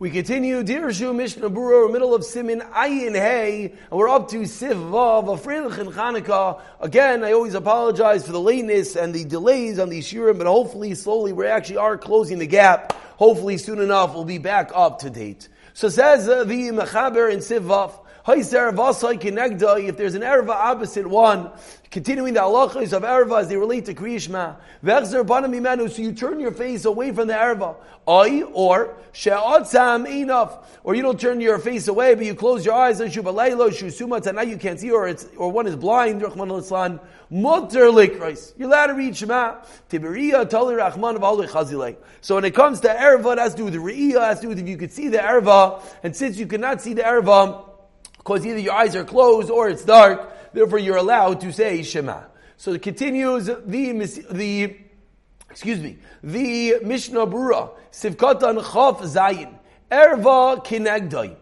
We continue, Dear Shu Mishnah Berurah, middle of Simin Ayin Hey, and we're up to Siv Vav, a Freilich in Chanukah. Again, I always apologize for the lateness and the delays on the Shurim, but hopefully, slowly, we actually are closing the gap. Hopefully, soon enough, we'll be back up to date. So says uh, the Mechaber in Siv Vav, if there's an erva opposite one, continuing the halachas of erva as they relate to kriyishma, so you turn your face away from the erva, or she'atzam enough, or you don't turn your face away, but you close your eyes, and now you can't see, or it's, or one is blind. You're allowed to read Shema. Tali So when it comes to erva, it has to do with the re'iyah, it has to do with if you could see the erva, and since you cannot see the erva, because either your eyes are closed or it's dark, therefore you're allowed to say Shema. So it continues the, the, excuse me, the Mishnah Brura, Sivkatan Chaf Zayin, Erva Kinegdai.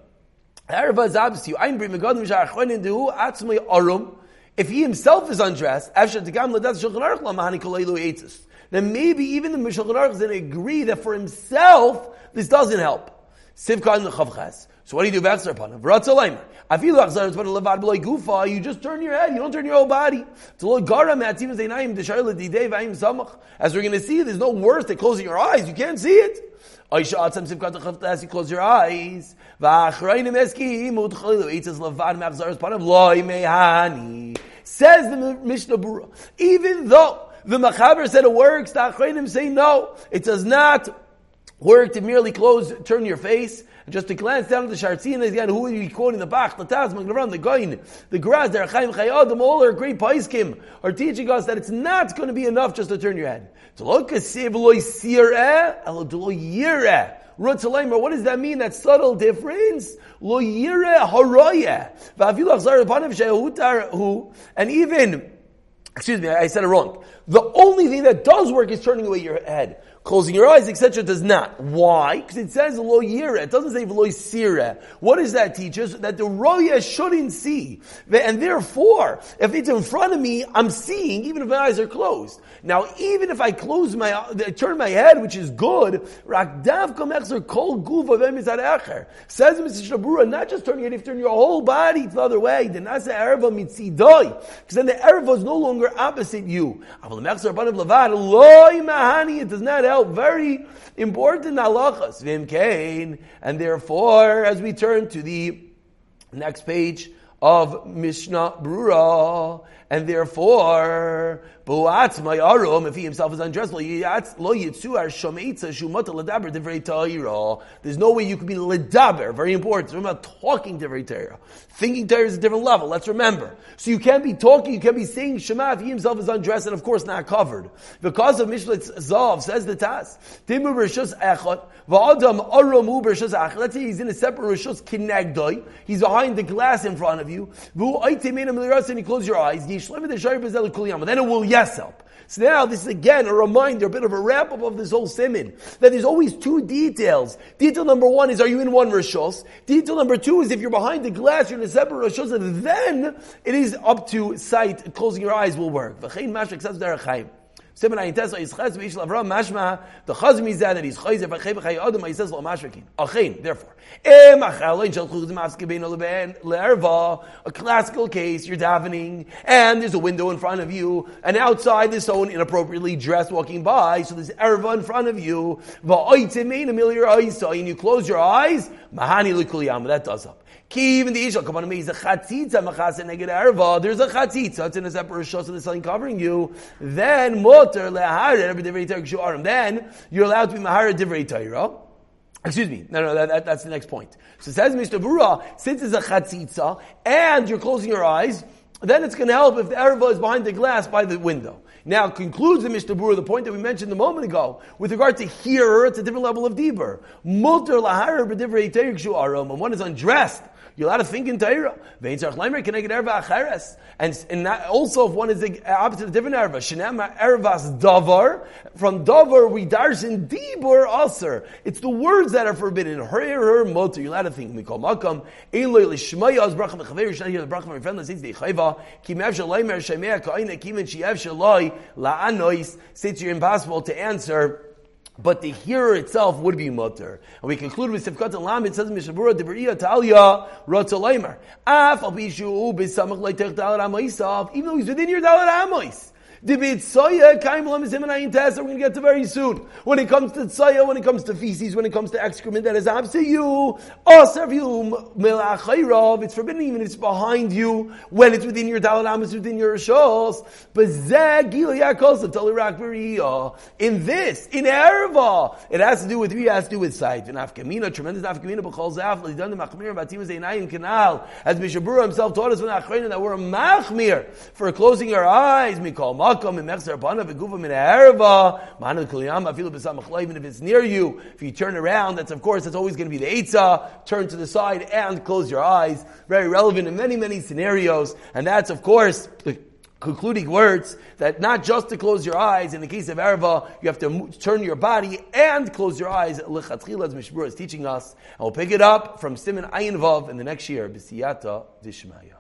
Erva Zabsi, Ein Bri Megadim Sha'achronin Dehu Atzmai Arum, if he himself is undressed, then maybe even the Mishulchan Aruch is going to agree that for himself, this doesn't help. Sivkan Chavches. So what do you do? V'achzar upon him. V'ratzalaymer. Afilu achzar tzvada levad b'loy gufa. You just turn your head. You don't turn your whole body. As we're going to see, there's no worse than closing your eyes. You can't see it. You close your eyes. Says the Mishnah Berurah. Even though the Mechaber said it works, the Achreinim say no. It does not work to merely close, turn your face. And just to glance down at the Sha'ar Tziyun, again, who are you quoting the Bach, the Taz, Magnaran, the Goin, the Graz, the Archaim Chayadim, all are great Paiskim, are teaching us that it's not going to be enough just to turn your head. What does that mean? That subtle difference? And even, excuse me, I said it wrong. The only thing that does work is turning away your head closing your eyes, etc., does not. Why? Because it says lo yira. It doesn't say lo sira. What does that teach us? That the roya shouldn't see. And therefore, if it's in front of me, I'm seeing, even if my eyes are closed. Now, even if I close my, I turn my head, which is good, rakdav komexer kol guva v'emizad Says Mishnah Berurah, not just turning your head, you turn your whole body the other way. The nasa erva mitzidoi. Because then the erva is no longer opposite you. It does not help very important halachas. Vim And therefore, as we turn to the next page of Mishnah Brura, and therefore, Buatz my arum, if he himself is undressed, lo shumata. There's no way you could be ledaber, very important. About talking divrei ta'ira. Thinking ta'ira is a different level, let's remember. So you can't be talking, you can't be saying Shema if he himself is undressed and of course not covered. Because of Mishlet Zav, says the Taz, Timu rishus echot, va'adam aramu rishus echot. Let's say he's in a separate rishus kinegdoi, he's behind the glass in front of you, v'u and you close your eyes, then it will yes help. So now this is again a reminder, a bit of a wrap up of this whole simin. That there's always two details. Detail number one is are you in one rishos? Detail number two is if you're behind the glass, you're in a separate rishos, and then it is up to sight, closing your eyes will work. Simon Ayin is Chaz V'Ishel Avram Mashma. The Chazim is that he's Chayzer V'Chei V'Chei Adam he says Lo Mashmakin Achein therefore. Em Achalin Shal Chuz Mavske Bein Oleben Le'erva. A classical case you're davening and there's a window in front of you. And outside there's someone inappropriately dressed walking by so there's erva in front of you. V'Oitzim Mein Amil your eyes and you close your eyes Mahani L'Kuliyam that does up Ki even the Isha, come on, is a chatzitza machase neged erva. There's a chatzitza. It's in a separate shos the sun covering you. Then mutter lehara every divrei Torah Then you're allowed to be mahara divrei Torah. Excuse me. No, no, that, that, that's the next point. So says Mishnah Berurah, since it's a chatzitza and you're closing your eyes, then it's going to help if the erva is behind the glass by the window. Now concludes the Mishnah Berurah, the point that we mentioned a moment ago, with regard to hearer, it's a different level of deeper. Mutter lahara b'divrei and one is undressed you're allowed to think in Torah. And, and also if one is the opposite of different erva. Shinema ervas davar. From davar we darshan dibur aser. It's the words that are forbidden. Her, her, motor. You're allowed to think. Mikol makam. Eloi lishmaya az bracha mechaver. Yishna here the bracha my friend. Let's say the chayva. Kim ev shalai mer shemea ka'ina. Kim en she'ev shalai la'anois. Since you're impossible to answer but the hearer itself would be mutter. And we conclude with Sifkat and Lam, it says, Mishnah Berurah Debriya Talia Rotzalaymer. Af al Bishu Bisamach Leitech Dalar Amoisav, even though he's within your Dalar Amois. And. We're going to get to very soon. When it comes to tzoya, when it comes to feces, when it comes to excrement that is to you. It's forbidden even if it's behind you when it's within your daladamas, within your shos. In this, in erva, it has to do with it has to do with sight. In afkamina, tremendous afkamina, b'chol zaf, l'idon machmir, batim zeinayim canal. As Mishnah Berurah himself taught us the that we're a machmir for closing our eyes. We Mikol makom and mechzer bana v'gufa min ha'erva manu kuliyam afilu b'samach even if it's near you if you turn around that's of course that's always going to be the eitzah. Turn to the side and close your eyes. Very relevant in many many scenarios. And that's of course the concluding words that not just to close your eyes in the case of erva you have to turn your body and close your eyes. Lechatchila as Mishmur is teaching us and we'll pick it up from Simon Ayin Vav in the next year b'siyata dishmaya